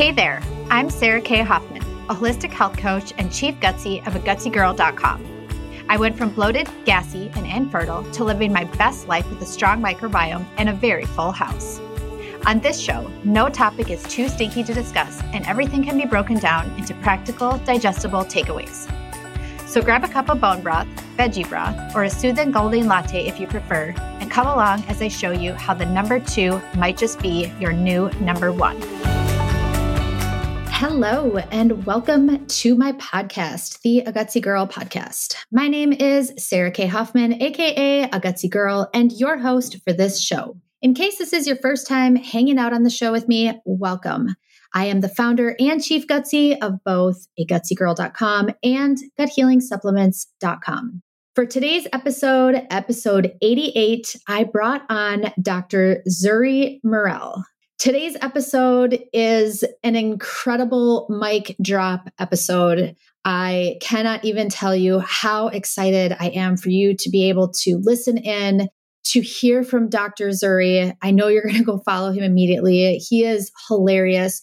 Hey there, I'm Sarah Kay Hoffman, a holistic health coach and chief gutsy of a gutsygirl.com. I went from bloated, gassy, and infertile to living my best life with a strong microbiome and a very full house. On this show, no topic is too stinky to discuss, and everything can be broken down into practical, digestible takeaways. So grab a cup of bone broth, veggie broth, or a soothing golden latte if you prefer, and come along as I show you how the number two might just be your new number one. Hello, and welcome to my podcast, the Gutsy Girl podcast. My name is Sarah Kay Hoffman, aka Gutsy Girl, and your host for this show. In case this is your first time hanging out on the show with me, welcome. I am the founder and chief gutsy of both agutsygirl.com and guthealingsupplements.com. For today's episode, episode 88, I brought on Dr. Zuri Murrell. Today's episode is an incredible mic drop episode. I cannot even tell you how excited I am for you to be able to listen in, to hear from Dr. Zuri. I know you're going to go follow him immediately. He is hilarious,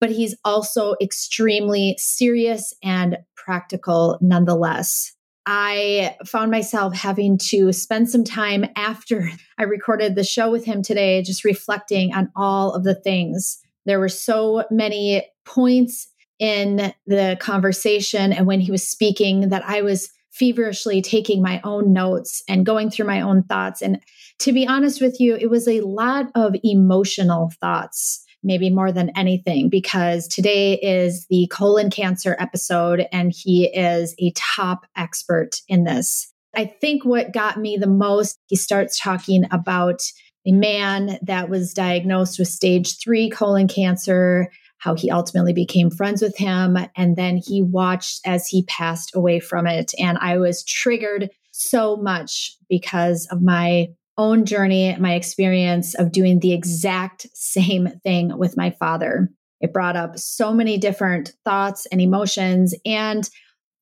but he's also extremely serious and practical nonetheless. I found myself having to spend some time after I recorded the show with him today, just reflecting on all of the things. There were so many points in the conversation and when he was speaking that I was feverishly taking my own notes and going through my own thoughts. And to be honest with you, it was a lot of emotional thoughts maybe more than anything, because today is the colon cancer episode and he is a top expert in this. I think what got me the most, he starts talking about a man that was diagnosed with stage three colon cancer, how he ultimately became friends with him. And then he watched as he passed away from it. And I was triggered so much because of my own journey, my experience of doing the exact same thing with my father. It brought up so many different thoughts and emotions. And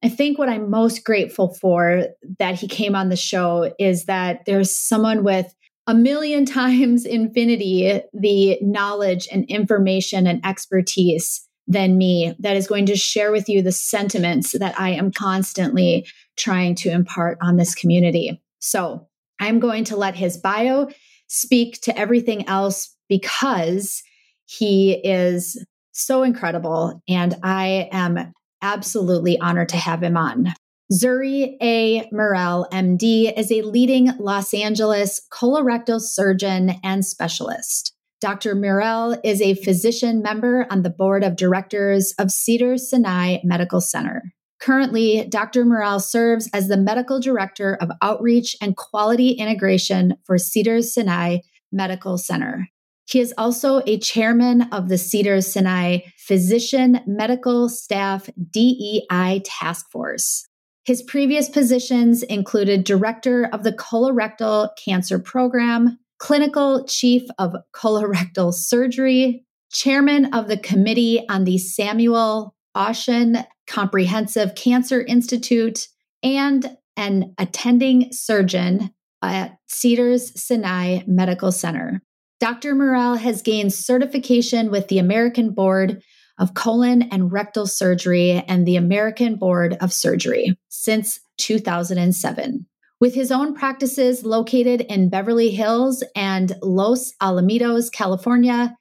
I think what I'm most grateful for that he came on the show is that there's someone with a million times infinity the knowledge and information and expertise than me that is going to share with you the sentiments that I am constantly trying to impart on this community. So, I'm going to let his bio speak to everything else because he is so incredible. And I am absolutely honored to have him on. Zuri A. Murrell, MD, is a leading Los Angeles colorectal surgeon and specialist. Dr. Murrell is a physician member on the board of directors of Cedar Sinai Medical Center. Currently, Dr. Murrell serves as the medical director of outreach and quality integration for Cedars Sinai Medical Center. He is also a chairman of the Cedars Sinai Physician Medical Staff DEI Task Force. His previous positions included director of the Colorectal Cancer Program, clinical chief of colorectal surgery, chairman of the committee on the Samuel Oschin Comprehensive Cancer Institute, and an attending surgeon at Cedars Sinai Medical Center. Dr. Murrell has gained certification with the American Board of Colon and Rectal Surgery and the American Board of Surgery since 2007. With his own practices located in Beverly Hills and Los Alamitos, California,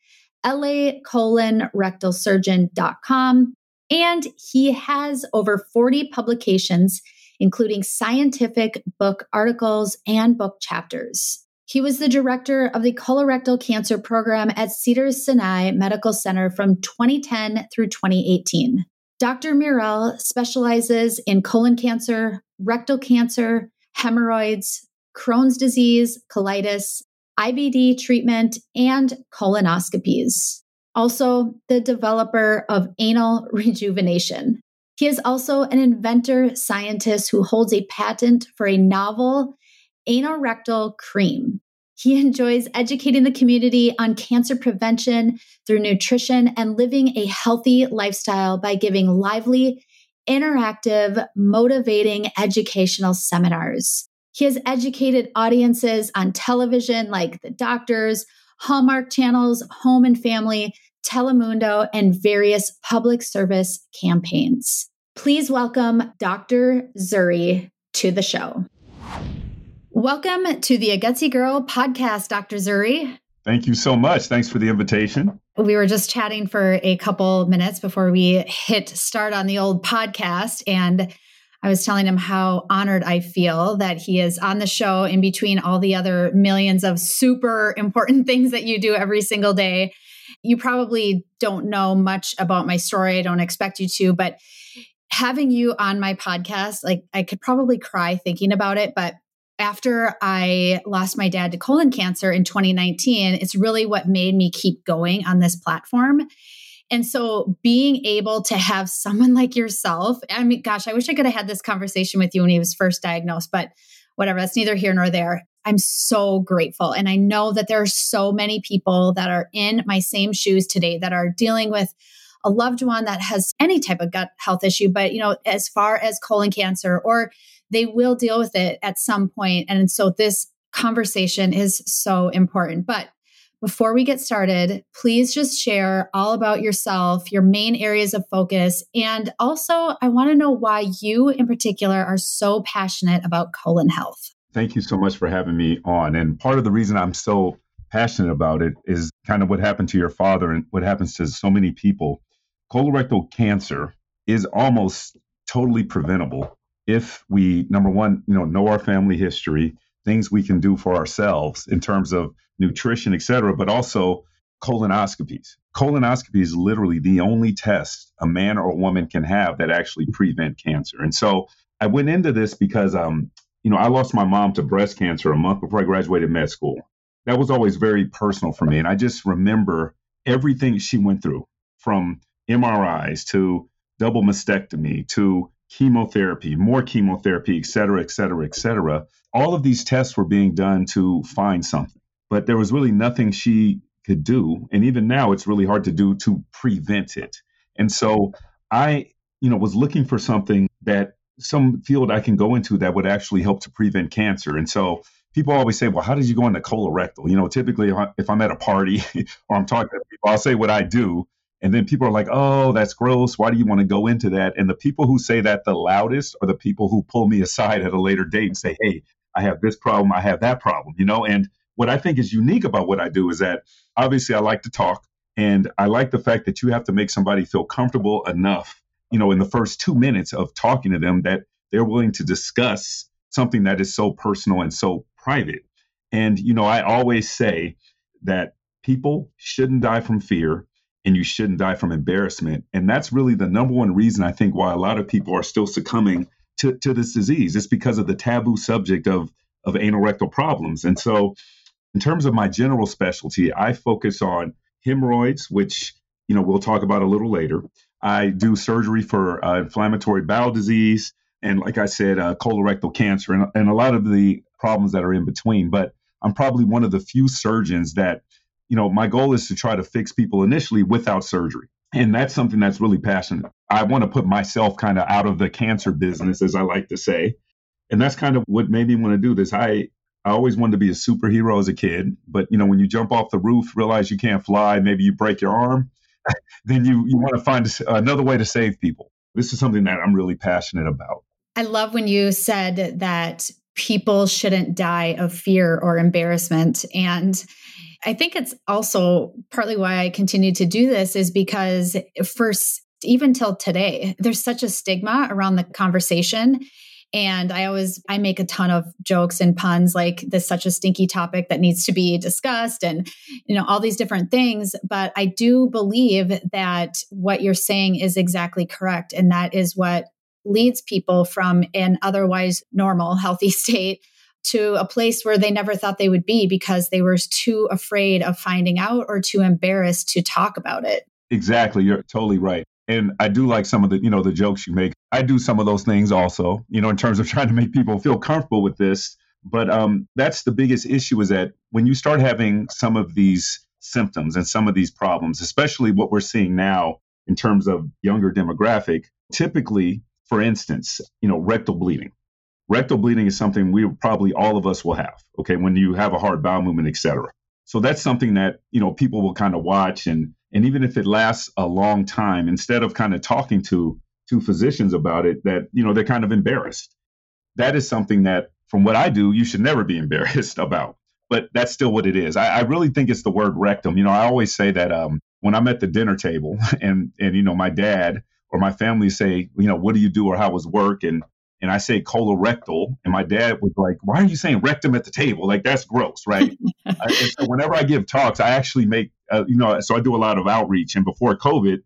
LA colon rectal surgeon.com and he has over 40 publications, including scientific book articles and book chapters. He was the director of the colorectal cancer program at Cedars Sinai Medical Center from 2010 through 2018. Dr. Murrell specializes in colon cancer, rectal cancer, hemorrhoids, Crohn's disease, colitis, IBD treatment, and colonoscopies also the developer of anal rejuvenation. He is also an inventor scientist who holds a patent for a novel anorectal cream. He enjoys educating the community on cancer prevention through nutrition and living a healthy lifestyle by giving lively, interactive, motivating educational seminars. He has educated audiences on television like The Doctors, Hallmark channels, Home and Family, Telemundo, and various public service campaigns. Please welcome Dr. Zuri to the show. Welcome to the A Gutsy Girl podcast, Dr. Zuri. Thank you so much. Thanks for the invitation. We were just chatting for a couple minutes before we hit start on the old podcast. And I was telling him how honored I feel that he is on the show in between all the other millions of super important things that you do every single day. You probably don't know much about my story. I don't expect you to, but having you on my podcast, like I could probably cry thinking about it, but after I lost my dad to colon cancer in 2019, it's really what made me keep going on this platform. And so being able to have someone like yourself, I mean, gosh, I wish I could have had this conversation with you when he was first diagnosed, but whatever, that's neither here nor there. I'm so grateful. And I know that there are so many people that are in my same shoes today that are dealing with a loved one that has any type of gut health issue. But, you know, as far as colon cancer, or they will deal with it at some point. And so this conversation is so important. But before we get started, please just share all about yourself, your main areas of focus. And also, I want to know why you in particular are so passionate about colon health. Thank you so much for having me on. And part of the reason I'm so passionate about it is kind of what happened to your father and what happens to so many people. Colorectal cancer is almost totally preventable if we, number one, you know, know our family history, things we can do for ourselves in terms of nutrition, et cetera, but also colonoscopies. Colonoscopy is literally the only test a man or a woman can have that actually prevent cancer. And so I went into this because, um, you know, I lost my mom to breast cancer a month before I graduated med school. That was always very personal for me. And I just remember everything she went through from MRIs to double mastectomy to chemotherapy, more chemotherapy, et cetera, et cetera, et cetera. All of these tests were being done to find something, but there was really nothing she could do. And even now, it's really hard to do to prevent it. And so I, you know, was looking for something that some field I can go into that would actually help to prevent cancer. And so people always say, well, how did you go into colorectal? You know, typically if I'm at a party or I'm talking to people, I'll say what I do. And then people are like, oh, that's gross. Why do you want to go into that? And the people who say that the loudest are the people who pull me aside at a later date and say, hey, I have this problem, I have that problem, you know? And what I think is unique about what I do is that obviously I like to talk and I like the fact that you have to make somebody feel comfortable enough, you know, in the first two minutes of talking to them that they're willing to discuss something that is so personal and so private. And, you know, I always say that people shouldn't die from fear and you shouldn't die from embarrassment. And that's really the number one reason I think why a lot of people are still succumbing to, to this disease. It's because of the taboo subject of, of anal rectal problems. And so, in terms of my general specialty, I focus on hemorrhoids, which you know we'll talk about a little later. I do surgery for uh, inflammatory bowel disease, and like I said, uh, colorectal cancer, and, and a lot of the problems that are in between. But I'm probably one of the few surgeons that you know, my goal is to try to fix people initially without surgery. And that's something that's really passionate. I want to put myself kind of out of the cancer business, as I like to say. And that's kind of what made me want to do this. I, I always wanted to be a superhero as a kid, but you know, when you jump off the roof, realize you can't fly, maybe you break your arm, then you, you want to find another way to save people. This is something that I'm really passionate about. I love when you said that people shouldn't die of fear or embarrassment. And I think it's also partly why I continue to do this is because eh, first, even till today, there's such a stigma around the conversation. And I always I make a ton of jokes and puns like this such a stinky topic that needs to be discussed and you know all these different things but I do believe that what you're saying is exactly correct and that is what leads people from an otherwise normal healthy state to a place where they never thought they would be because they were too afraid of finding out or too embarrassed to talk about it. Exactly. You're totally right. And I do like some of the, you know, the jokes you make. I do some of those things also, you know, in terms of trying to make people feel comfortable with this. But um, that's the biggest issue is that when you start having some of these symptoms and some of these problems, especially what we're seeing now in terms of younger demographic, typically, for instance, you know, rectal bleeding rectal bleeding is something we probably all of us will have okay when you have a hard bowel movement etc So that's something that, you know, people will kind of watch and and even if it lasts a long time, instead of kind of talking to to physicians about it, that, you know, they're kind of embarrassed. That is something that from what I do, you should never be embarrassed about. But that's still what it is. I, I really think it's the word rectum. You know, I always say that um, when I'm at the dinner table and and you know my dad or my family say, you know, what do you do or how was work and and I say colorectal, and my dad was like, "Why are you saying rectum at the table? Like that's gross, right?" I, so whenever I give talks, I actually make, uh, you know, so I do a lot of outreach. And before COVID,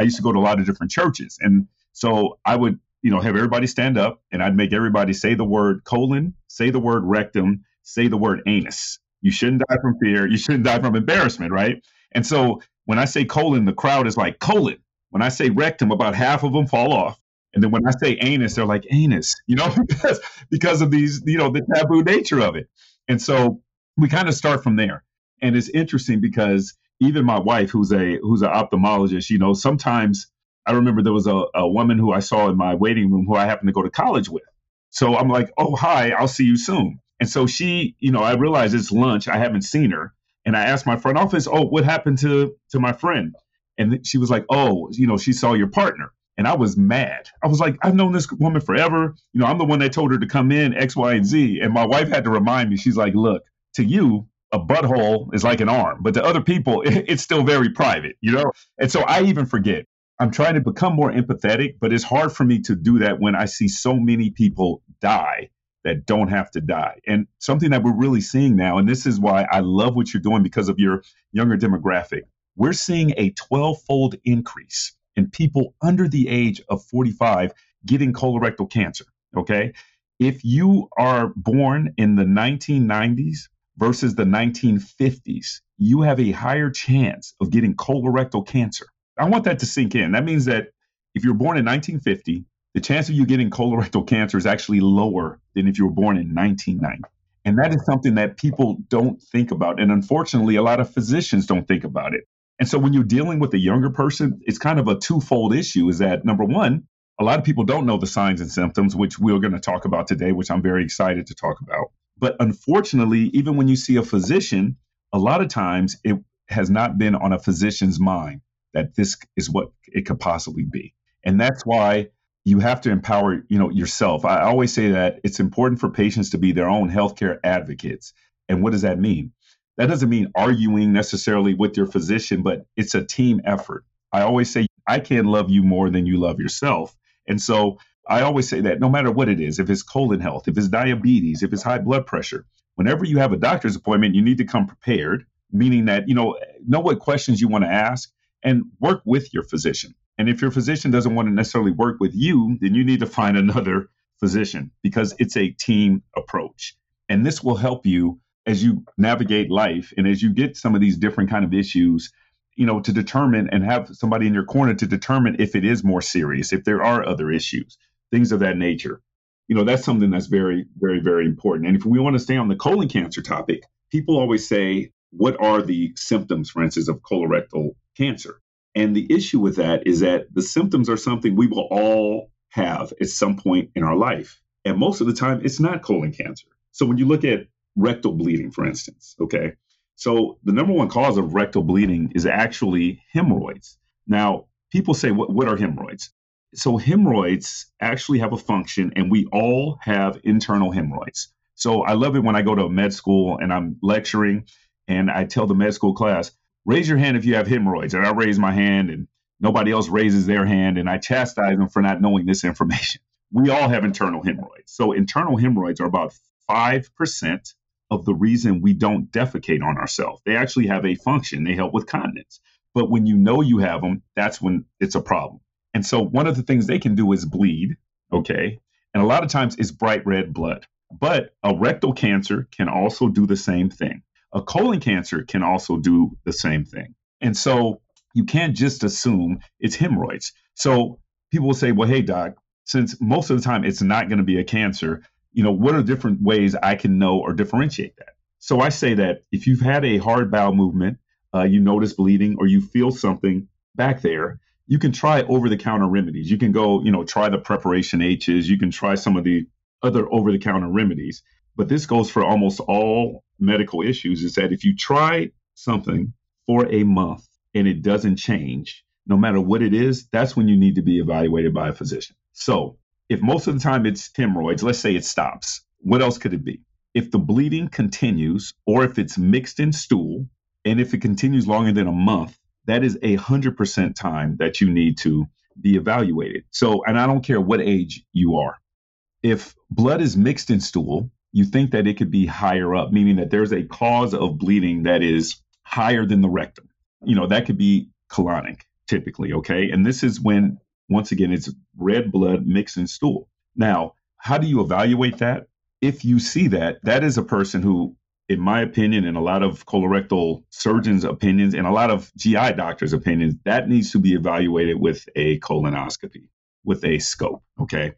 I used to go to a lot of different churches, and so I would you know, have everybody stand up and I'd make everybody say the word colon, say the word rectum, say the word anus. You shouldn't die from fear. You shouldn't die from embarrassment, right? And so when I say colon, the crowd is like colon. When I say rectum, about half of them fall off. And then when I say anus, they're like anus, you know, because because of these, you know, the taboo nature of it. And so we kind of start from there. And it's interesting because even my wife, who's a who's an ophthalmologist, you know, sometimes I remember there was a, a woman who I saw in my waiting room who I happened to go to college with. So I'm like, oh, hi, I'll see you soon. And so she, you know, I realized it's lunch. I haven't seen her. And I asked my front office, oh, what happened to, to my friend? And she was like, oh, you know, she saw your partner. And I was mad. I was like, I've known this woman forever. You know, I'm the one that told her to come in X, Y, and Z. And my wife had to remind me, she's like, look, to you, a butthole is like an arm, but to other people, it's still very private, you know? And so I even forget. I'm trying to become more empathetic, but it's hard for me to do that when I see so many people die that don't have to die. And something that we're really seeing now, and this is why I love what you're doing because of your younger demographic, we're seeing a 12 fold increase in people under the age of 45 getting colorectal cancer. Okay. If you are born in the 1990s versus the 1950s, you have a higher chance of getting colorectal cancer I want that to sink in. That means that if you're born in 1950, the chance of you getting colorectal cancer is actually lower than if you were born in 1990. And that is something that people don't think about. And unfortunately, a lot of physicians don't think about it. And so when you're dealing with a younger person, it's kind of a twofold issue is that number one, a lot of people don't know the signs and symptoms, which we're going to talk about today, which I'm very excited to talk about. But unfortunately, even when you see a physician, a lot of times it has not been on a physician's mind that this is what it could possibly be. And that's why you have to empower, you know, yourself. I always say that it's important for patients to be their own healthcare advocates. And what does that mean? That doesn't mean arguing necessarily with your physician, but it's a team effort. I always say I can't love you more than you love yourself. And so I always say that no matter what it is, if it's colon health, if it's diabetes, if it's high blood pressure, whenever you have a doctor's appointment, you need to come prepared, meaning that, you know, know what questions you want to ask and work with your physician. And if your physician doesn't want to necessarily work with you, then you need to find another physician because it's a team approach. And this will help you as you navigate life and as you get some of these different kind of issues, you know, to determine and have somebody in your corner to determine if it is more serious, if there are other issues, things of that nature. You know, that's something that's very, very, very important. And if we want to stay on the colon cancer topic, people always say, what are the symptoms, for instance, of colorectal cancer. And the issue with that is that the symptoms are something we will all have at some point in our life. And most of the time, it's not colon cancer. So when you look at rectal bleeding, for instance, okay, so the number one cause of rectal bleeding is actually hemorrhoids. Now, people say, what, what are hemorrhoids? So hemorrhoids actually have a function, and we all have internal hemorrhoids. So I love it when I go to a med school and I'm lecturing and I tell the med school class, raise your hand if you have hemorrhoids. And I raise my hand and nobody else raises their hand and I chastise them for not knowing this information. We all have internal hemorrhoids. So internal hemorrhoids are about 5% of the reason we don't defecate on ourselves. They actually have a function. They help with continence. But when you know you have them, that's when it's a problem. And so one of the things they can do is bleed, okay? And a lot of times it's bright red blood. But a rectal cancer can also do the same thing. A colon cancer can also do the same thing. And so you can't just assume it's hemorrhoids. So people will say, well, hey, doc, since most of the time it's not going to be a cancer, you know, what are different ways I can know or differentiate that? So I say that if you've had a hard bowel movement, uh, you notice bleeding, or you feel something back there, you can try over the counter remedies. You can go, you know, try the preparation H's, you can try some of the other over the counter remedies. but this goes for almost all medical issues, is that if you try something for a month and it doesn't change, no matter what it is, that's when you need to be evaluated by a physician. So if most of the time it's hemorrhoids, let's say it stops, what else could it be? If the bleeding continues or if it's mixed in stool, and if it continues longer than a month, that is a hundred percent time that you need to be evaluated. So, and I don't care what age you are. If blood is mixed in stool, you think that it could be higher up, meaning that there's a cause of bleeding that is higher than the rectum. You know, that could be colonic typically, okay? And this is when, once again, it's red blood mixed in stool. Now, how do you evaluate that? If you see that, that is a person who in my opinion, and a lot of colorectal surgeons' opinions, and a lot of GI doctors' opinions, that needs to be evaluated with a colonoscopy, with a scope. Okay.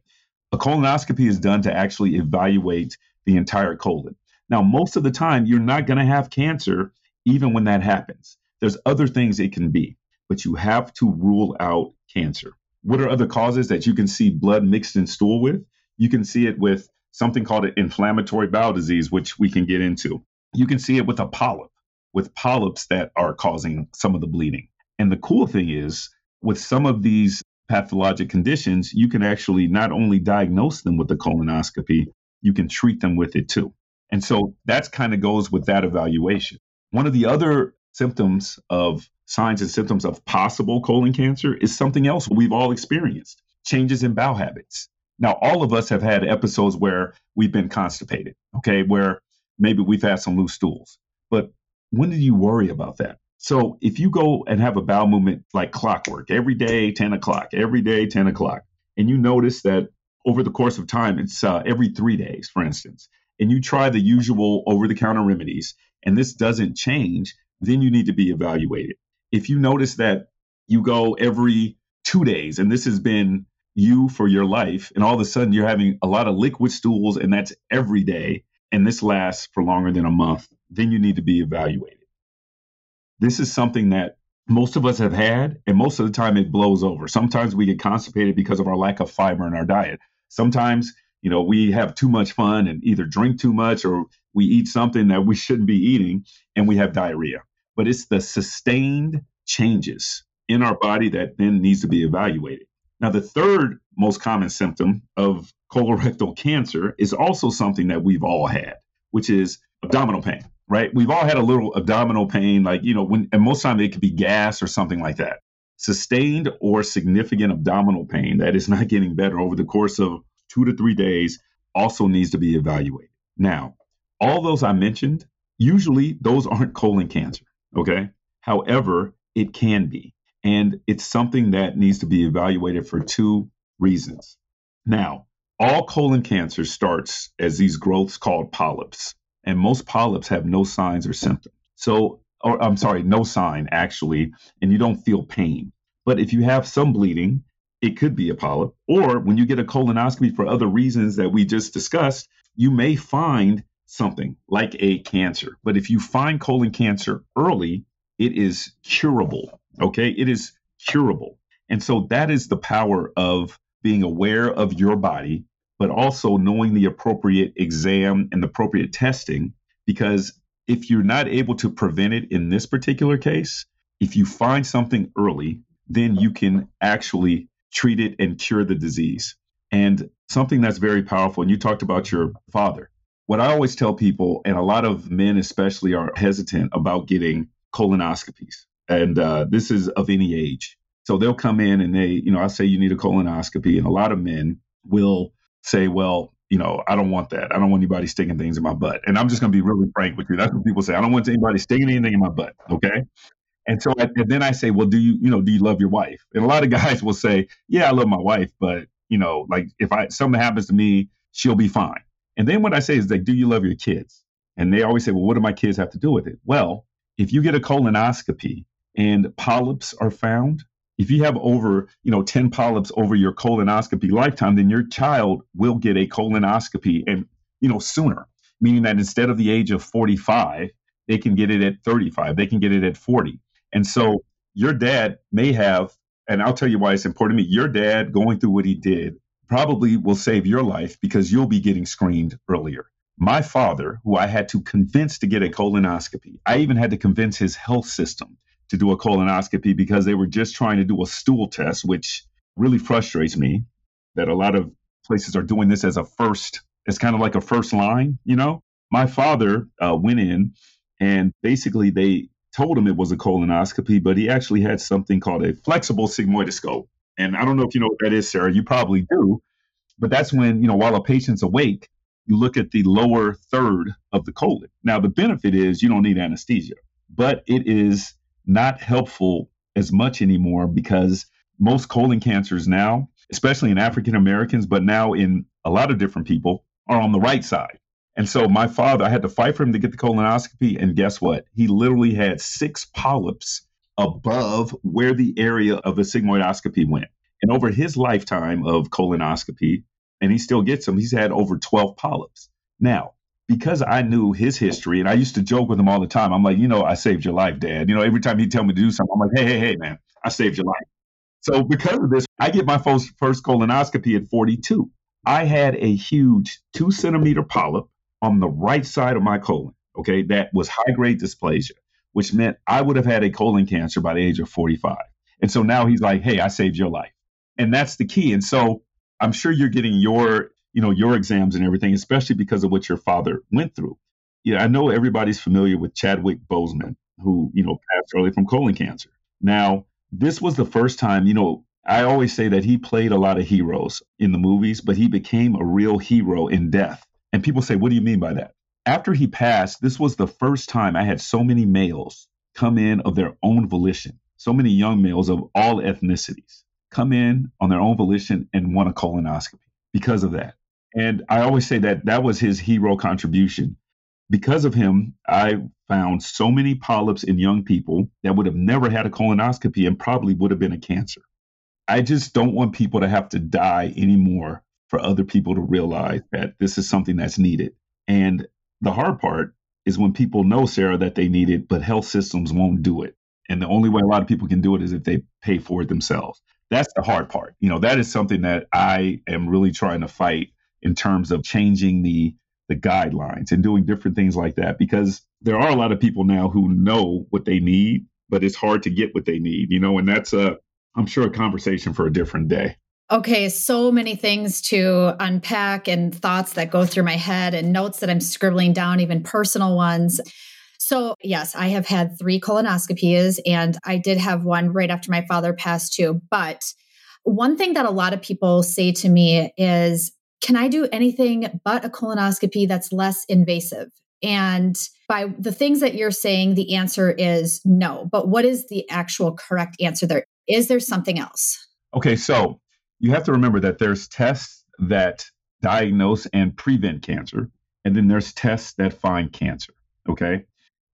A colonoscopy is done to actually evaluate the entire colon. Now, most of the time, you're not going to have cancer even when that happens. There's other things it can be, but you have to rule out cancer. What are other causes that you can see blood mixed in stool with? You can see it with something called an inflammatory bowel disease, which we can get into. You can see it with a polyp, with polyps that are causing some of the bleeding. And the cool thing is, with some of these pathologic conditions, you can actually not only diagnose them with the colonoscopy, you can treat them with it too. And so that's kind of goes with that evaluation. One of the other symptoms of signs and symptoms of possible colon cancer is something else we've all experienced changes in bowel habits. Now, all of us have had episodes where we've been constipated, okay, where maybe we've had some loose stools. But when did you worry about that? So if you go and have a bowel movement like clockwork, every day, 10 o'clock, every day, 10 o'clock, and you notice that over the course of time, it's uh, every three days, for instance, and you try the usual over the counter remedies, and this doesn't change, then you need to be evaluated. If you notice that you go every two days, and this has been you for your life, and all of a sudden you're having a lot of liquid stools, and that's every day, and this lasts for longer than a month, then you need to be evaluated. This is something that most of us have had, and most of the time it blows over. Sometimes we get constipated because of our lack of fiber in our diet. Sometimes, you know, we have too much fun and either drink too much or we eat something that we shouldn't be eating and we have diarrhea. But it's the sustained changes in our body that then needs to be evaluated. Now, the third most common symptom of colorectal cancer is also something that we've all had, which is abdominal pain, right? We've all had a little abdominal pain, like, you know, when, and most time it could be gas or something like that. Sustained or significant abdominal pain that is not getting better over the course of two to three days also needs to be evaluated. Now, all those I mentioned, usually those aren't colon cancer, okay? However, it can be. And it's something that needs to be evaluated for two reasons. Now, all colon cancer starts as these growths called polyps, and most polyps have no signs or symptoms. So, or I'm sorry, no sign actually, and you don't feel pain. But if you have some bleeding, it could be a polyp. Or when you get a colonoscopy for other reasons that we just discussed, you may find something like a cancer. But if you find colon cancer early, it is curable. Okay. It is curable. And so that is the power of being aware of your body, but also knowing the appropriate exam and the appropriate testing. Because if you're not able to prevent it in this particular case, if you find something early, then you can actually treat it and cure the disease. And something that's very powerful, and you talked about your father. What I always tell people, and a lot of men especially are hesitant about getting colonoscopies and uh, this is of any age. So they'll come in and they, you know, I say you need a colonoscopy, and a lot of men will say, well, you know, I don't want that. I don't want anybody sticking things in my butt. And I'm just going to be really frank with you. That's what people say. I don't want anybody sticking anything in my butt. Okay. And so I, and then I say, well, do you, you know, do you love your wife? And a lot of guys will say, yeah, I love my wife, but you know, like if I something happens to me, she'll be fine. And then what I say is like, do you love your kids? And they always say, well, what do my kids have to do with it? Well, if you get a colonoscopy and polyps are found, if you have over, you know, 10 polyps over your colonoscopy lifetime, then your child will get a colonoscopy and, you know, sooner, meaning that instead of the age of 45, they can get it at 35, they can get it at 40. And so your dad may have, and I'll tell you why it's important to me, your dad going through what he did probably will save your life because you'll be getting screened earlier. my father, who I had to convince to get a colonoscopy, I even had to convince his health system to do a colonoscopy because they were just trying to do a stool test, which really frustrates me that a lot of places are doing this as a first, it's kind of like a first line, you know? My father uh, went in and basically they told him it was a colonoscopy, but he actually had something called a flexible sigmoidoscope. And I don't know if you know what that is, Sarah. You probably do. But that's when, you know, while a patient's awake, you look at the lower third of the colon. Now, the benefit is you don't need anesthesia, but it is not helpful as much anymore because most colon cancers now, especially in African Americans, but now in a lot of different people, are on the right side. And so my father, I had to fight for him to get the colonoscopy. And guess what? He literally had six polyps above where the area of the sigmoidoscopy went. And over his lifetime of colonoscopy, and he still gets them. He's had over 12 polyps. Now, because I knew his history, and I used to joke with him all the time. I'm like, you know, I saved your life, Dad. You know, every time he'd tell me to do something, I'm like, hey, hey, hey, man, I saved your life. So because of this, I get my first, first colonoscopy at 42. I had a huge two centimeter polyp on the right side of my colon. Okay, that was high grade dysplasia, which meant I would have had a colon cancer by the age of 45. And so now he's like, hey, I saved your life. And that's the key. And so I'm sure you're getting your, you know, your exams and everything, especially because of what your father went through. Yeah, I know everybody's familiar with Chadwick Boseman, who, you know, passed early from colon cancer. Now, this was the first time, you know, I always say that he played a lot of heroes in the movies, but he became a real hero in death. And people say, what do you mean by that? After he passed, this was the first time I had so many males come in of their own volition, so many young males of all ethnicities come in on their own volition and want a colonoscopy because of that. And I always say that that was his hero contribution. Because of him, I found so many polyps in young people that would have never had a colonoscopy and probably would have been a cancer. I just don't want people to have to die anymore for other people to realize that this is something that's needed. And the hard part is when people know, Sarah, that they need it, but health systems won't do it. And the only way a lot of people can do it is if they pay for it themselves that's the hard part. You know, that is something that I am really trying to fight in terms of changing the the guidelines and doing different things like that because there are a lot of people now who know what they need, but it's hard to get what they need, you know, and that's a I'm sure a conversation for a different day. Okay, so many things to unpack and thoughts that go through my head and notes that I'm scribbling down, even personal ones. So, yes, I have had three colonoscopies and I did have one right after my father passed too. But one thing that a lot of people say to me is, can I do anything but a colonoscopy that's less invasive? And by the things that you're saying, the answer is no. But what is the actual correct answer there? Is there something else? Okay, so you have to remember that there's tests that diagnose and prevent cancer, and then there's tests that find cancer. Okay.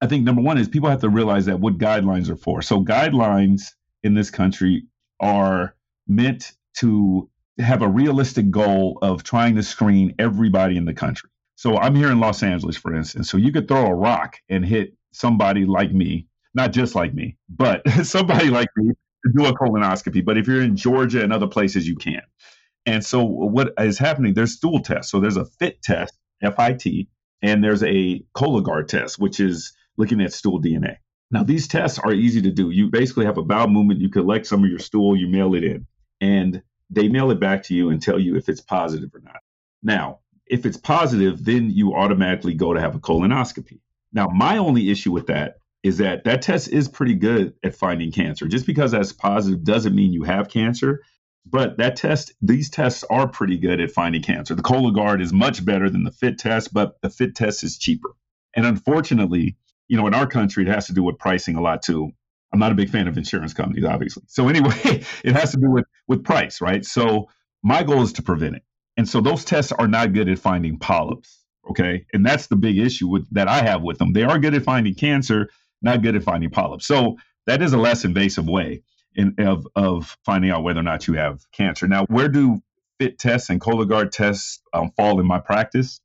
I think number one is people have to realize that what guidelines are for. So guidelines in this country are meant to have a realistic goal of trying to screen everybody in the country. So I'm here in Los Angeles, for instance. So you could throw a rock and hit somebody like me, not just like me, but somebody like me to do a colonoscopy. But if you're in Georgia and other places, you can. And so what is happening? There's stool tests. So there's a FIT test, F-I-T, and there's a Cologuard test, which is looking at stool DNA. Now, these tests are easy to do. You basically have a bowel movement, you collect some of your stool, you mail it in, and they mail it back to you and tell you if it's positive or not. Now, if it's positive, then you automatically go to have a colonoscopy. Now, my only issue with that is that that test is pretty good at finding cancer. Just because that's positive doesn't mean you have cancer, but that test, these tests are pretty good at finding cancer. The Cologuard is much better than the FIT test, but the FIT test is cheaper. And unfortunately, you know, in our country, it has to do with pricing a lot too. I'm not a big fan of insurance companies, obviously. So anyway, it has to do with with price, right? So my goal is to prevent it, and so those tests are not good at finding polyps. Okay, and that's the big issue with that I have with them. They are good at finding cancer, not good at finding polyps. So that is a less invasive way in, of of finding out whether or not you have cancer. Now, where do FIT tests and Cologuard tests um, fall in my practice?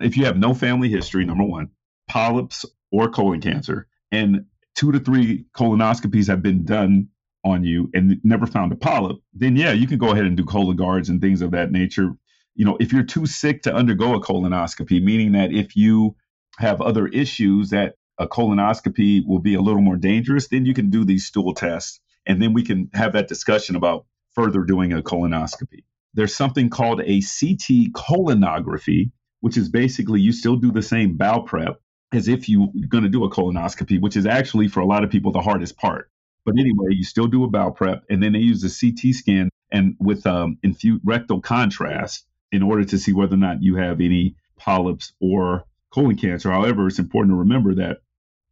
If you have no family history, number one, polyps or colon cancer, and two to three colonoscopies have been done on you and never found a polyp, then yeah, you can go ahead and do Cologuards and things of that nature. you know, if you're too sick to undergo a colonoscopy, meaning that if you have other issues that a colonoscopy will be a little more dangerous, then you can do these stool tests. And then we can have that discussion about further doing a colonoscopy. There's something called a CT colonography, which is basically you still do the same bowel prep as if you're going to do a colonoscopy, which is actually for a lot of people the hardest part. But anyway, you still do a bowel prep, and then they use a CT scan and with um, infused rectal contrast in order to see whether or not you have any polyps or colon cancer. However, it's important to remember that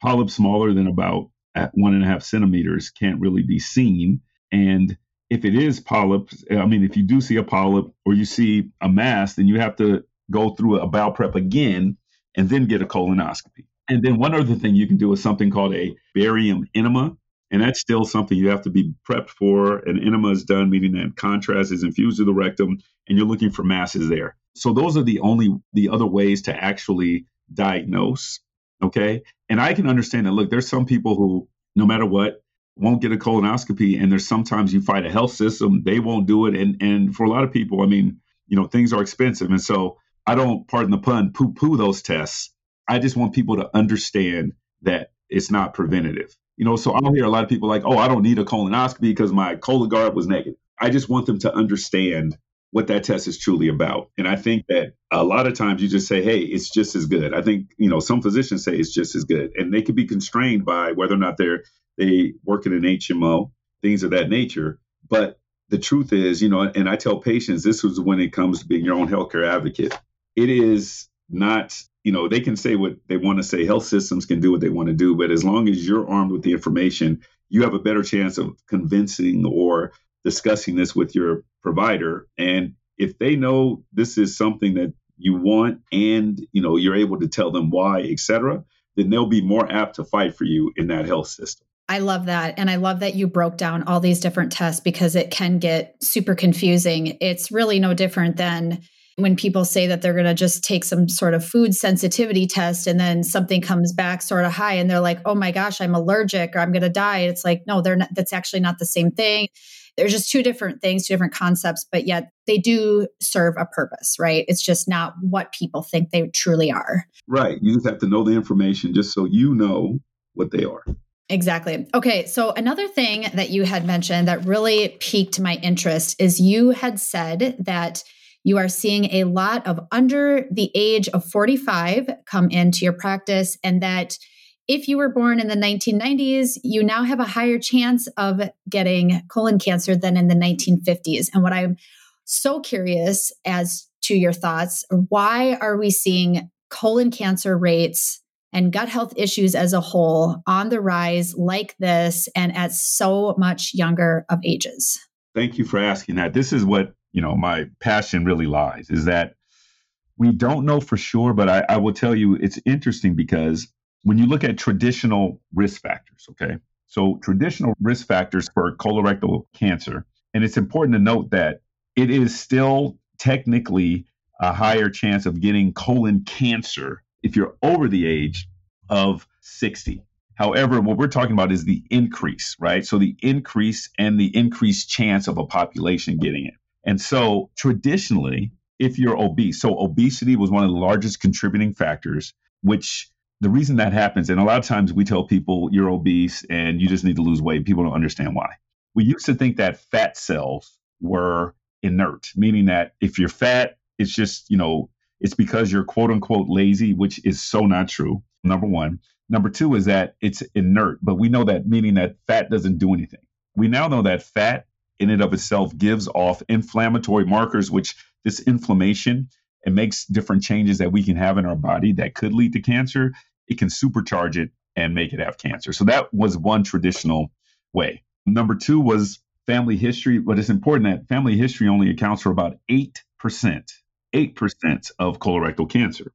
polyps smaller than about one and a half centimeters can't really be seen. And if it is polyps, I mean, if you do see a polyp or you see a mass, then you have to go through a bowel prep again and then get a colonoscopy. And then one other thing you can do is something called a barium enema. And that's still something you have to be prepped for. An enema is done, meaning that contrast is infused to the rectum and you're looking for masses there. So those are the only the other ways to actually diagnose. Okay. And I can understand that. Look, there's some people who, no matter what, won't get a colonoscopy. And there's sometimes you fight a health system, they won't do it. And and for a lot of people, I mean, you know, things are expensive. And so I don't, pardon the pun, poo poo those tests. I just want people to understand that it's not preventative. You know, so I don't hear a lot of people like, oh, I don't need a colonoscopy because my Cologuard was negative. I just want them to understand what that test is truly about. And I think that a lot of times you just say, hey, it's just as good. I think, you know, some physicians say it's just as good. And they could be constrained by whether or not they're they work in an HMO, things of that nature. But the truth is, you know, and I tell patients this is when it comes to being your own healthcare advocate it is not you know they can say what they want to say health systems can do what they want to do but as long as you're armed with the information you have a better chance of convincing or discussing this with your provider and if they know this is something that you want and you know you're able to tell them why etc then they'll be more apt to fight for you in that health system I love that. And I love that you broke down all these different tests because it can get super confusing. It's really no different than when people say that they're going to just take some sort of food sensitivity test and then something comes back sort of high and they're like, oh my gosh, I'm allergic or I'm going to die. It's like, no, they're not, that's actually not the same thing. There's just two different things, two different concepts, but yet they do serve a purpose, right? It's just not what people think they truly are. Right. You just have to know the information just so you know what they are. Exactly. Okay. So, another thing that you had mentioned that really piqued my interest is you had said that you are seeing a lot of under the age of 45 come into your practice, and that if you were born in the 1990s, you now have a higher chance of getting colon cancer than in the 1950s. And what I'm so curious as to your thoughts why are we seeing colon cancer rates and gut health issues as a whole on the rise like this and at so much younger of ages? Thank you for asking that. This is what you know my passion really lies is that we don't know for sure but I, I will tell you it's interesting because when you look at traditional risk factors okay so traditional risk factors for colorectal cancer and it's important to note that it is still technically a higher chance of getting colon cancer if you're over the age of 60 However, what we're talking about is the increase, right? So the increase and the increased chance of a population getting it. And so traditionally, if you're obese, so obesity was one of the largest contributing factors, which the reason that happens, and a lot of times we tell people you're obese and you just need to lose weight. People don't understand why. We used to think that fat cells were inert, meaning that if you're fat, it's just, you know, it's because you're quote unquote lazy, which is so not true. Number one. Number two is that it's inert, but we know that meaning that fat doesn't do anything. We now know that fat in and of itself gives off inflammatory markers, which this inflammation it makes different changes that we can have in our body that could lead to cancer. It can supercharge it and make it have cancer. So that was one traditional way. Number two was family history, but it's important that family history only accounts for about 8%, 8% of colorectal cancer.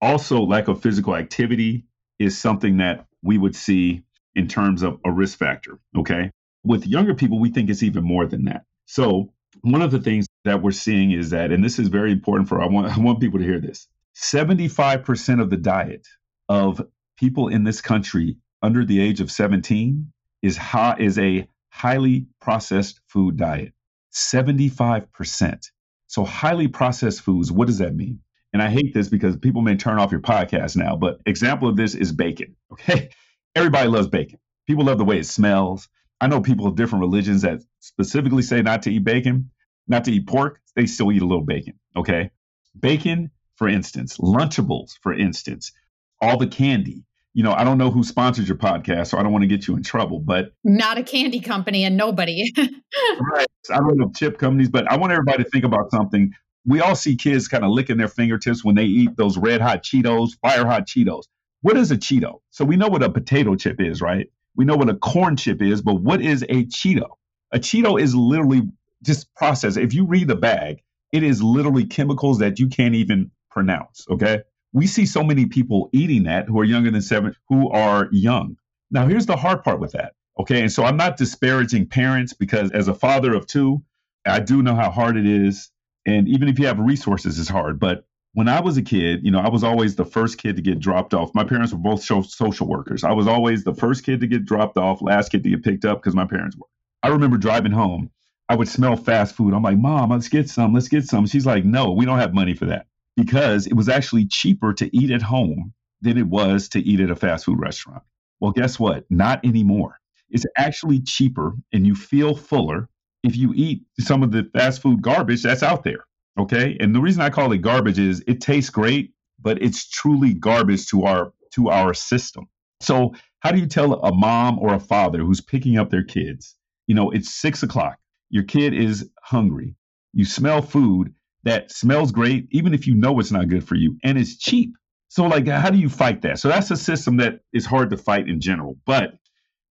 Also, lack of physical activity is something that we would see in terms of a risk factor. Okay. With younger people, we think it's even more than that. So, one of the things that we're seeing is that, and this is very important for I want I want people to hear this. 75% of the diet of people in this country under the age of 17 is high, is a highly processed food diet. 75%. So, highly processed foods, what does that mean? And I hate this because people may turn off your podcast now, but example of this is bacon. Okay. Everybody loves bacon. People love the way it smells. I know people of different religions that specifically say not to eat bacon, not to eat pork. They still eat a little bacon. Okay. Bacon, for instance, Lunchables, for instance, all the candy, you know, I don't know who sponsored your podcast, so I don't want to get you in trouble, but not a candy company and nobody. right. I don't know chip companies, but I want everybody to think about something. We all see kids kind of licking their fingertips when they eat those red hot Cheetos, fire hot Cheetos. What is a Cheeto? So we know what a potato chip is, right? We know what a corn chip is, but what is a Cheeto? A Cheeto is literally just processed. If you read the bag, it is literally chemicals that you can't even pronounce, okay? We see so many people eating that who are younger than seven, who are young. Now, here's the hard part with that. Okay. And so I'm not disparaging parents because as a father of two, I do know how hard it is. And even if you have resources, it's hard. But when I was a kid, you know, I was always the first kid to get dropped off. My parents were both social workers. I was always the first kid to get dropped off, last kid to get picked up because my parents were. I remember driving home. I would smell fast food. I'm like, Mom, let's get some. Let's get some. She's like, No, we don't have money for that because it was actually cheaper to eat at home than it was to eat at a fast food restaurant. Well, guess what? Not anymore. It's actually cheaper and you feel fuller if you eat some of the fast food garbage that's out there. Okay. And the reason I call it garbage is it tastes great, but it's truly garbage to our to our system. So how do you tell a mom or a father who's picking up their kids? You know, it's six o'clock. Your kid is hungry. You smell food that smells great, even if you know it's not good for you, and it's cheap. So, like, how do you fight that? So, that's a system that is hard to fight in general. But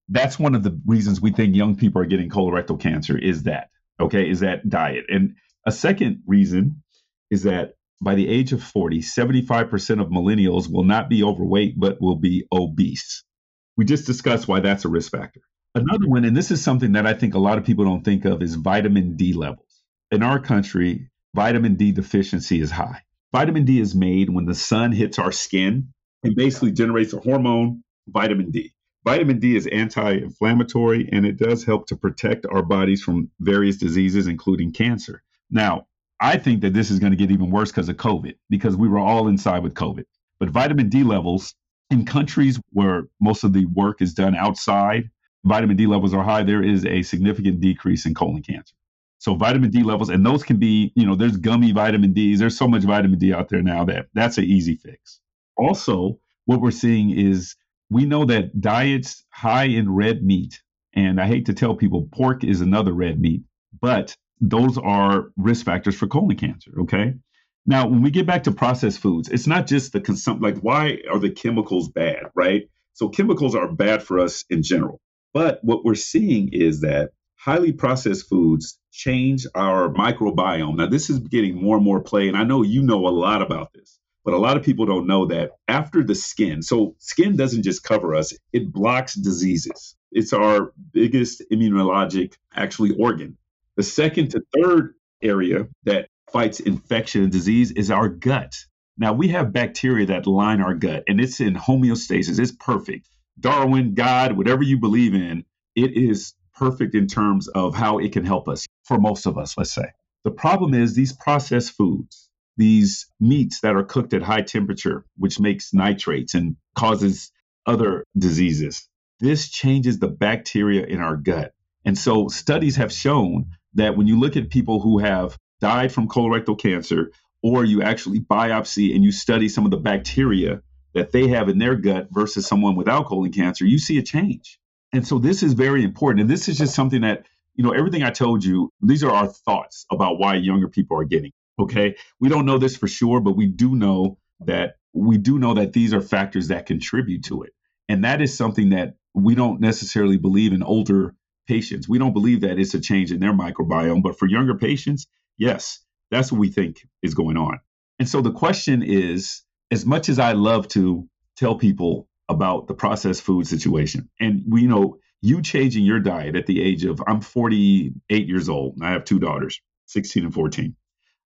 that's one of the reasons we think young people are getting colorectal cancer is that, okay, is that diet. And a second reason is that by the age of 40, 75% of millennials will not be overweight, but will be obese. We just discussed why that's a risk factor. Another one, and this is something that I think a lot of people don't think of, is vitamin D levels. In our country, vitamin D deficiency is high. Vitamin D is made when the sun hits our skin and basically generates a hormone, vitamin D. Vitamin D is anti inflammatory and it does help to protect our bodies from various diseases, including cancer. Now, I think that this is going to get even worse because of COVID, because we were all inside with COVID. But vitamin D levels in countries where most of the work is done outside, vitamin D levels are high, there is a significant decrease in colon cancer. So vitamin D levels, and those can be, you know, there's gummy vitamin Ds. There's so much vitamin D out there now that that's an easy fix. Also, what we're seeing is we know that diets high in red meat, and I hate to tell people pork is another red meat, but those are risk factors for colon cancer. Okay. Now, when we get back to processed foods, it's not just the consum like why are the chemicals bad, right? So chemicals are bad for us in general. But what we're seeing is that highly processed foods change our microbiome. Now, this is getting more and more play, and I know you know a lot about this, but a lot of people don't know that after the skin, so skin doesn't just cover us, it blocks diseases. It's our biggest immunologic, actually, organ. The second to third area that fights infection and disease is our gut. Now, we have bacteria that line our gut, and it's in homeostasis. It's perfect. Darwin, God, whatever you believe in, it is perfect in terms of how it can help us for most of us, let's say. The problem is these processed foods, these meats that are cooked at high temperature, which makes nitrates and causes other diseases. This changes the bacteria in our gut. And so studies have shown that when you look at people who have died from colorectal cancer, or you actually biopsy and you study some of the bacteria that they have in their gut versus someone without colon cancer, you see a change. And so this is very important. And this is just something that, you know, everything I told you, these are our thoughts about why younger people are getting. Okay. We don't know this for sure, but we do know that we do know that these are factors that contribute to it. And that is something that we don't necessarily believe in older patients. We don't believe that it's a change in their microbiome. But for younger patients, yes, that's what we think is going on. And so the question is as much as I love to tell people about the processed food situation. And we you know you changing your diet at the age of I'm 48 years old. and I have two daughters, 16 and 14.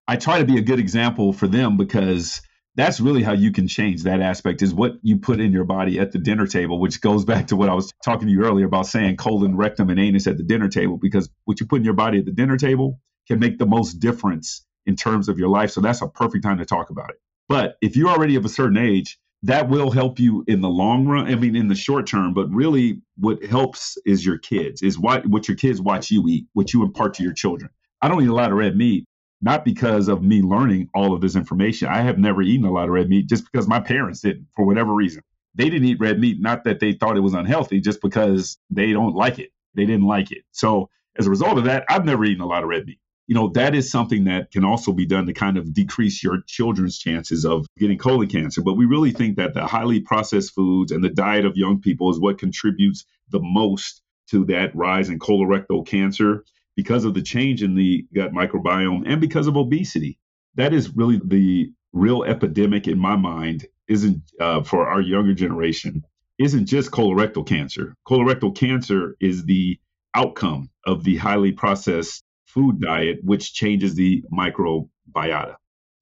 I try to be a good example for them because that's really how you can change that aspect is what you put in your body at the dinner table, which goes back to what I was talking to you earlier about saying colon, rectum, and anus at the dinner table, because what you put in your body at the dinner table can make the most difference in terms of your life. So that's a perfect time to talk about it. But if you're already of a certain age, that will help you in the long run. I mean, in the short term, but really what helps is your kids, is what, what your kids watch you eat, what you impart to your children. I don't eat a lot of red meat, not because of me learning all of this information. I have never eaten a lot of red meat just because my parents didn't, for whatever reason. They didn't eat red meat, not that they thought it was unhealthy, just because they don't like it. They didn't like it. So as a result of that, I've never eaten a lot of red meat you know, that is something that can also be done to kind of decrease your children's chances of getting colon cancer. But we really think that the highly processed foods and the diet of young people is what contributes the most to that rise in colorectal cancer because of the change in the gut microbiome and because of obesity. That is really the real epidemic in my mind, isn't uh, for our younger generation, isn't just colorectal cancer. Colorectal cancer is the outcome of the highly processed food diet, which changes the microbiota.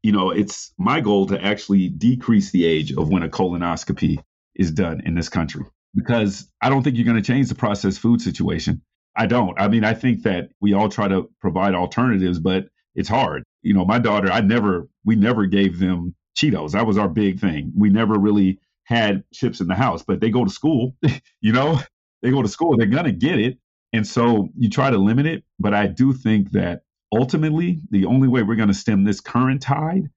You know, it's my goal to actually decrease the age of when a colonoscopy is done in this country because I don't think you're going to change the processed food situation. I don't. I mean, I think that we all try to provide alternatives, but it's hard. You know, my daughter, I never, we never gave them Cheetos. That was our big thing. We never really had chips in the house, but they go to school, you know, they go to school, they're going to get it. And so you try to limit it, but I do think that ultimately the only way we're going to stem this current tide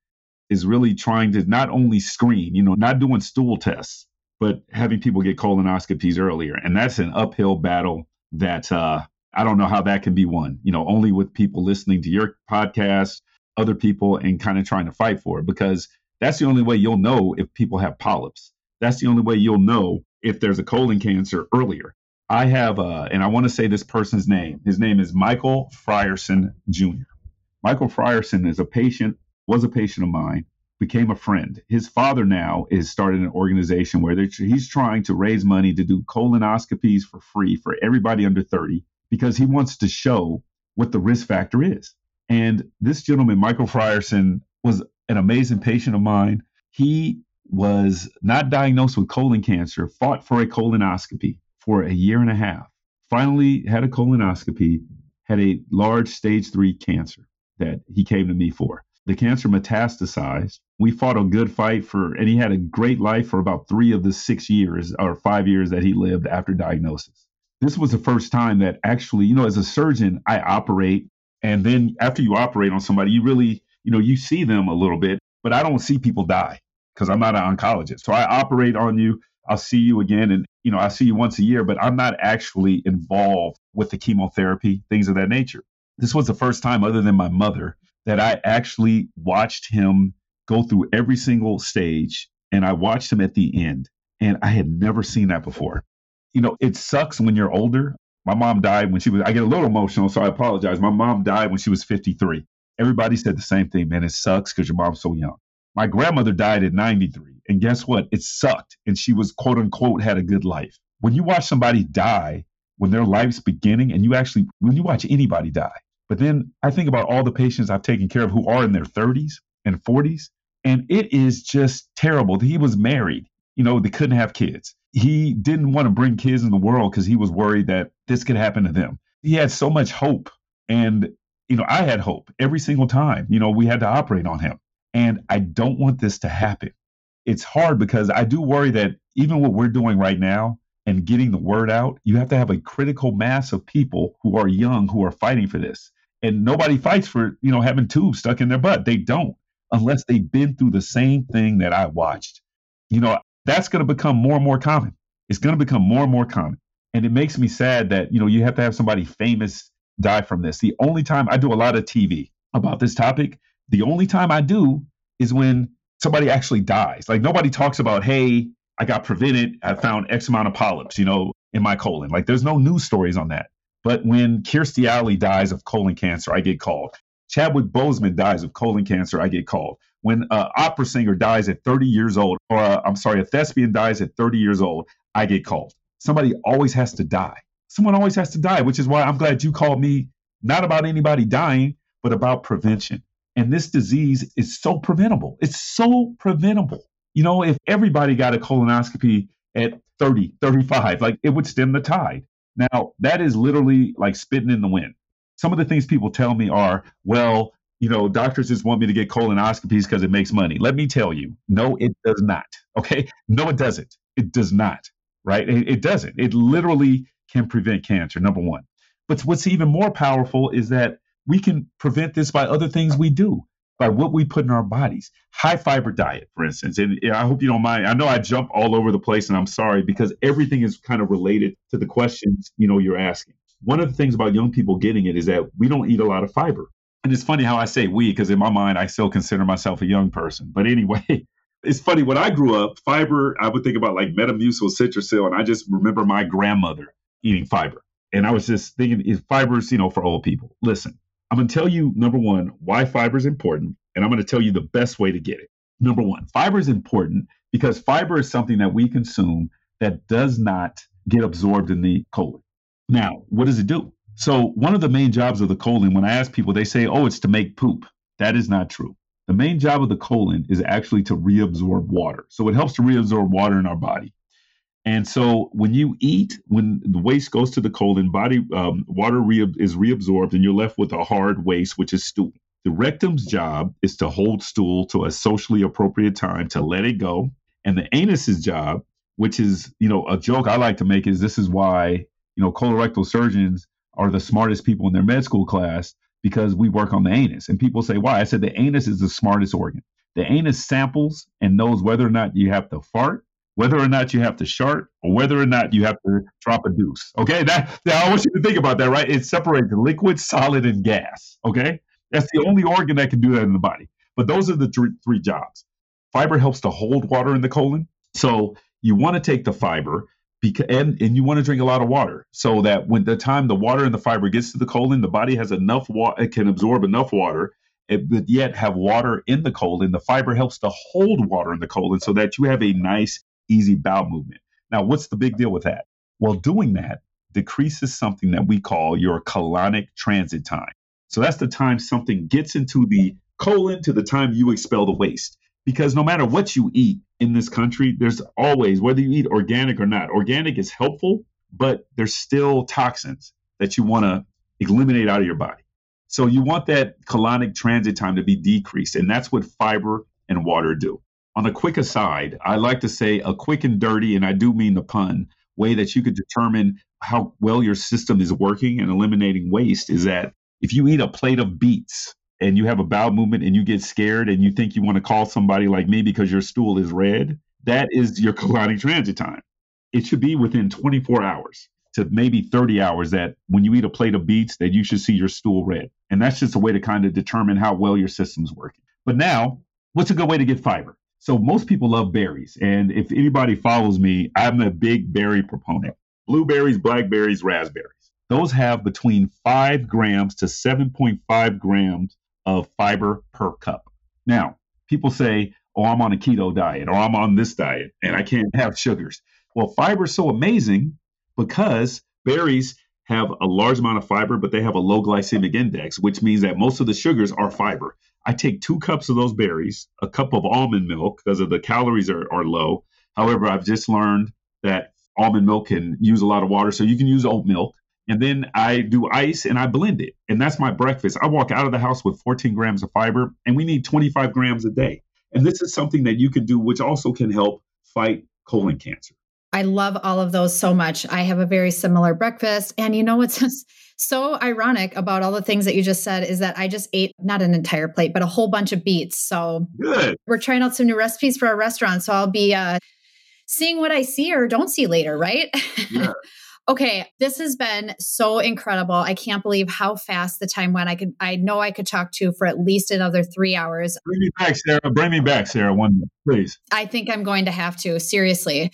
is really trying to not only screen, you know, not doing stool tests, but having people get colonoscopies earlier. And that's an uphill battle that uh, I don't know how that can be won, you know, only with people listening to your podcast, other people, and kind of trying to fight for it because that's the only way you'll know if people have polyps. That's the only way you'll know if there's a colon cancer earlier. I have, uh, and I want to say this person's name. His name is Michael Frierson Jr. Michael Frierson is a patient, was a patient of mine, became a friend. His father now is started an organization where he's trying to raise money to do colonoscopies for free for everybody under 30 because he wants to show what the risk factor is. And this gentleman, Michael Frierson, was an amazing patient of mine. He was not diagnosed with colon cancer, fought for a colonoscopy for a year and a half. Finally, had a colonoscopy, had a large stage three cancer that he came to me for. The cancer metastasized. We fought a good fight for, and he had a great life for about three of the six years or five years that he lived after diagnosis. This was the first time that actually, you know, as a surgeon, I operate. And then after you operate on somebody, you really, you know, you see them a little bit, but I don't see people die because I'm not an oncologist. So I operate on you. I'll see you again and you know, I see you once a year, but I'm not actually involved with the chemotherapy, things of that nature. This was the first time other than my mother that I actually watched him go through every single stage and I watched him at the end and I had never seen that before. You know, it sucks when you're older. My mom died when she was I get a little emotional, so I apologize. My mom died when she was 53. Everybody said the same thing, man, it sucks cuz your mom's so young. My grandmother died at 93. And guess what? It sucked. And she was, quote unquote, had a good life. When you watch somebody die when their life's beginning, and you actually, when you watch anybody die, but then I think about all the patients I've taken care of who are in their 30s and 40s, and it is just terrible. He was married, you know, they couldn't have kids. He didn't want to bring kids in the world because he was worried that this could happen to them. He had so much hope. And, you know, I had hope every single time, you know, we had to operate on him. And I don't want this to happen it's hard because I do worry that even what we're doing right now and getting the word out, you have to have a critical mass of people who are young who are fighting for this. And nobody fights for, you know, having tubes stuck in their butt. They don't unless they've been through the same thing that I watched. You know, that's going to become more and more common. It's going to become more and more common. And it makes me sad that, you know, you have to have somebody famous die from this. The only time I do a lot of TV about this topic, the only time I do is when somebody actually dies. Like nobody talks about, hey, I got prevented. I found X amount of polyps, you know, in my colon. Like there's no news stories on that. But when Kirstie Alley dies of colon cancer, I get called. Chadwick Boseman dies of colon cancer, I get called. When an opera singer dies at 30 years old, or uh, I'm sorry, a thespian dies at 30 years old, I get called. Somebody always has to die. Someone always has to die, which is why I'm glad you called me not about anybody dying, but about prevention. And this disease is so preventable. It's so preventable. You know, if everybody got a colonoscopy at 30, 35, like it would stem the tide. Now, that is literally like spitting in the wind. Some of the things people tell me are, well, you know, doctors just want me to get colonoscopies because it makes money. Let me tell you, no, it does not. Okay. No, it doesn't. It does not. Right. It, it doesn't. It literally can prevent cancer, number one. But what's even more powerful is that we can prevent this by other things we do, by what we put in our bodies. High fiber diet, for instance. And I hope you don't mind. I know I jump all over the place and I'm sorry because everything is kind of related to the questions, you know, you're asking. One of the things about young people getting it is that we don't eat a lot of fiber. And it's funny how I say we, because in my mind, I still consider myself a young person. But anyway, it's funny. When I grew up, fiber, I would think about like Metamucil, Citrucel, and I just remember my grandmother eating fiber. And I was just thinking, if fiber's, you know, for old people. Listen, I'm going to tell you, number one, why fiber is important. And I'm going to tell you the best way to get it. Number one, fiber is important because fiber is something that we consume that does not get absorbed in the colon. Now, what does it do? So, one of the main jobs of the colon, when I ask people, they say, oh, it's to make poop. That is not true. The main job of the colon is actually to reabsorb water. So, it helps to reabsorb water in our body. And so, when you eat, when the waste goes to the colon, body um, water re- is reabsorbed, and you're left with a hard waste, which is stool. The rectum's job is to hold stool to a socially appropriate time to let it go. And the anus's job, which is, you know, a joke I like to make is this is why you know, colorectal surgeons are the smartest people in their med school class because we work on the anus. And people say, why? I said the anus is the smartest organ. The anus samples and knows whether or not you have to fart, whether or not you have to shart, or whether or not you have to drop a deuce. Okay, that, that I want you to think about that, right? It separates liquid, solid, and gas. Okay, that's the only organ that can do that in the body. But those are the three, three jobs. Fiber helps to hold water in the colon. So you want to take the fiber because, and, and you want to drink a lot of water so that when the time the water and the fiber gets to the colon, the body has enough water, it can absorb enough water, it, but yet have water in the colon. The fiber helps to hold water in the colon so that you have a nice, easy bowel movement. Now, what's the big deal with that? Well, doing that decreases something that we call your colonic transit time. So that's the time something gets into the colon to the time you expel the waste because no matter what you eat in this country, there's always, whether you eat organic or not, organic is helpful, but there's still toxins that you want to eliminate out of your body. So you want that colonic transit time to be decreased. And that's what fiber and water do. On a quick aside, I like to say a quick and dirty, and I do mean the pun, way that you could determine how well your system is working and eliminating waste is that if you eat a plate of beets and you have a bowel movement and you get scared and you think you want to call somebody like me because your stool is red, that is your colonic transit time. It should be within 24 hours to maybe 30 hours that when you eat a plate of beets that you should see your stool red. And that's just a way to kind of determine how well your system's working. But now, what's a good way to get fiber? So most people love berries. And if anybody follows me, I'm a big berry proponent. Blueberries, blackberries, raspberries. Those have between 5 grams to 7.5 grams of fiber per cup. Now, people say, oh, I'm on a keto diet or I'm on this diet and I can't have sugars. Well, fiber is so amazing because berries have a large amount of fiber, but they have a low glycemic index, which means that most of the sugars are fiber. I take two cups of those berries, a cup of almond milk because of the calories are, are low. However, I've just learned that almond milk can use a lot of water, so you can use oat milk and then I do ice and I blend it. And that's my breakfast. I walk out of the house with 14 grams of fiber, and we need 25 grams a day. And this is something that you can do, which also can help fight colon cancer. I love all of those so much. I have a very similar breakfast. And you know what's so ironic about all the things that you just said is that I just ate not an entire plate, but a whole bunch of beets. So Good. we're trying out some new recipes for our restaurant. So I'll be uh, seeing what I see or don't see later, right? Yeah. Okay, this has been so incredible. I can't believe how fast the time went. I could I know I could talk to for at least another 3 hours. Bring me back, Sarah. Bring me back, Sarah, one minute, please. I think I'm going to have to, seriously.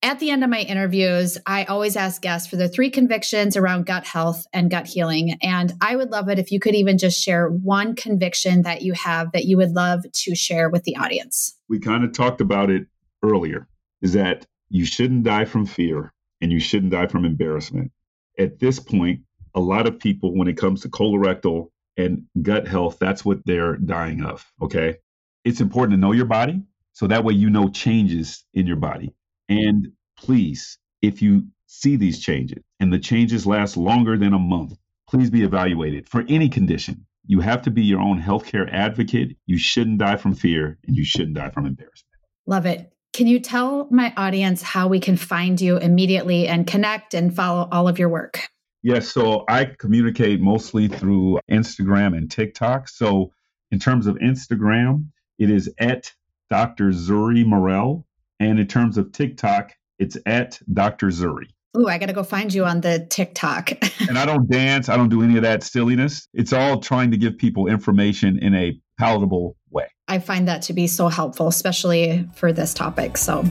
At the end of my interviews, I always ask guests for their three convictions around gut health and gut healing. And I would love it if you could even just share one conviction that you have that you would love to share with the audience. We kind of talked about it earlier is that you shouldn't die from fear and you shouldn't die from embarrassment. At this point, a lot of people, when it comes to colorectal and gut health, that's what they're dying of. Okay. It's important to know your body so that way you know changes in your body. And please, if you see these changes and the changes last longer than a month, please be evaluated for any condition You have to be your own healthcare advocate. You shouldn't die from fear and you shouldn't die from embarrassment. Love it. Can you tell my audience how we can find you immediately and connect and follow all of your work? Yes, so I communicate mostly through Instagram and TikTok. So in terms of Instagram, it is at Dr. Zuri Murrell. And in terms of TikTok, it's at Dr. Zuri. Ooh, I got to go find you on the TikTok. and I don't dance. I don't do any of that silliness. It's all trying to give people information in a palatable way. I find that to be so helpful, especially for this topic. So,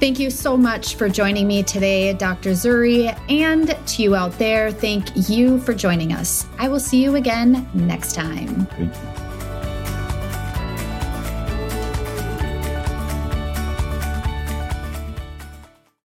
Thank you so much for joining me today, Dr. Zuri, and to you out there, thank you for joining us. I will see you again next time. Thank you.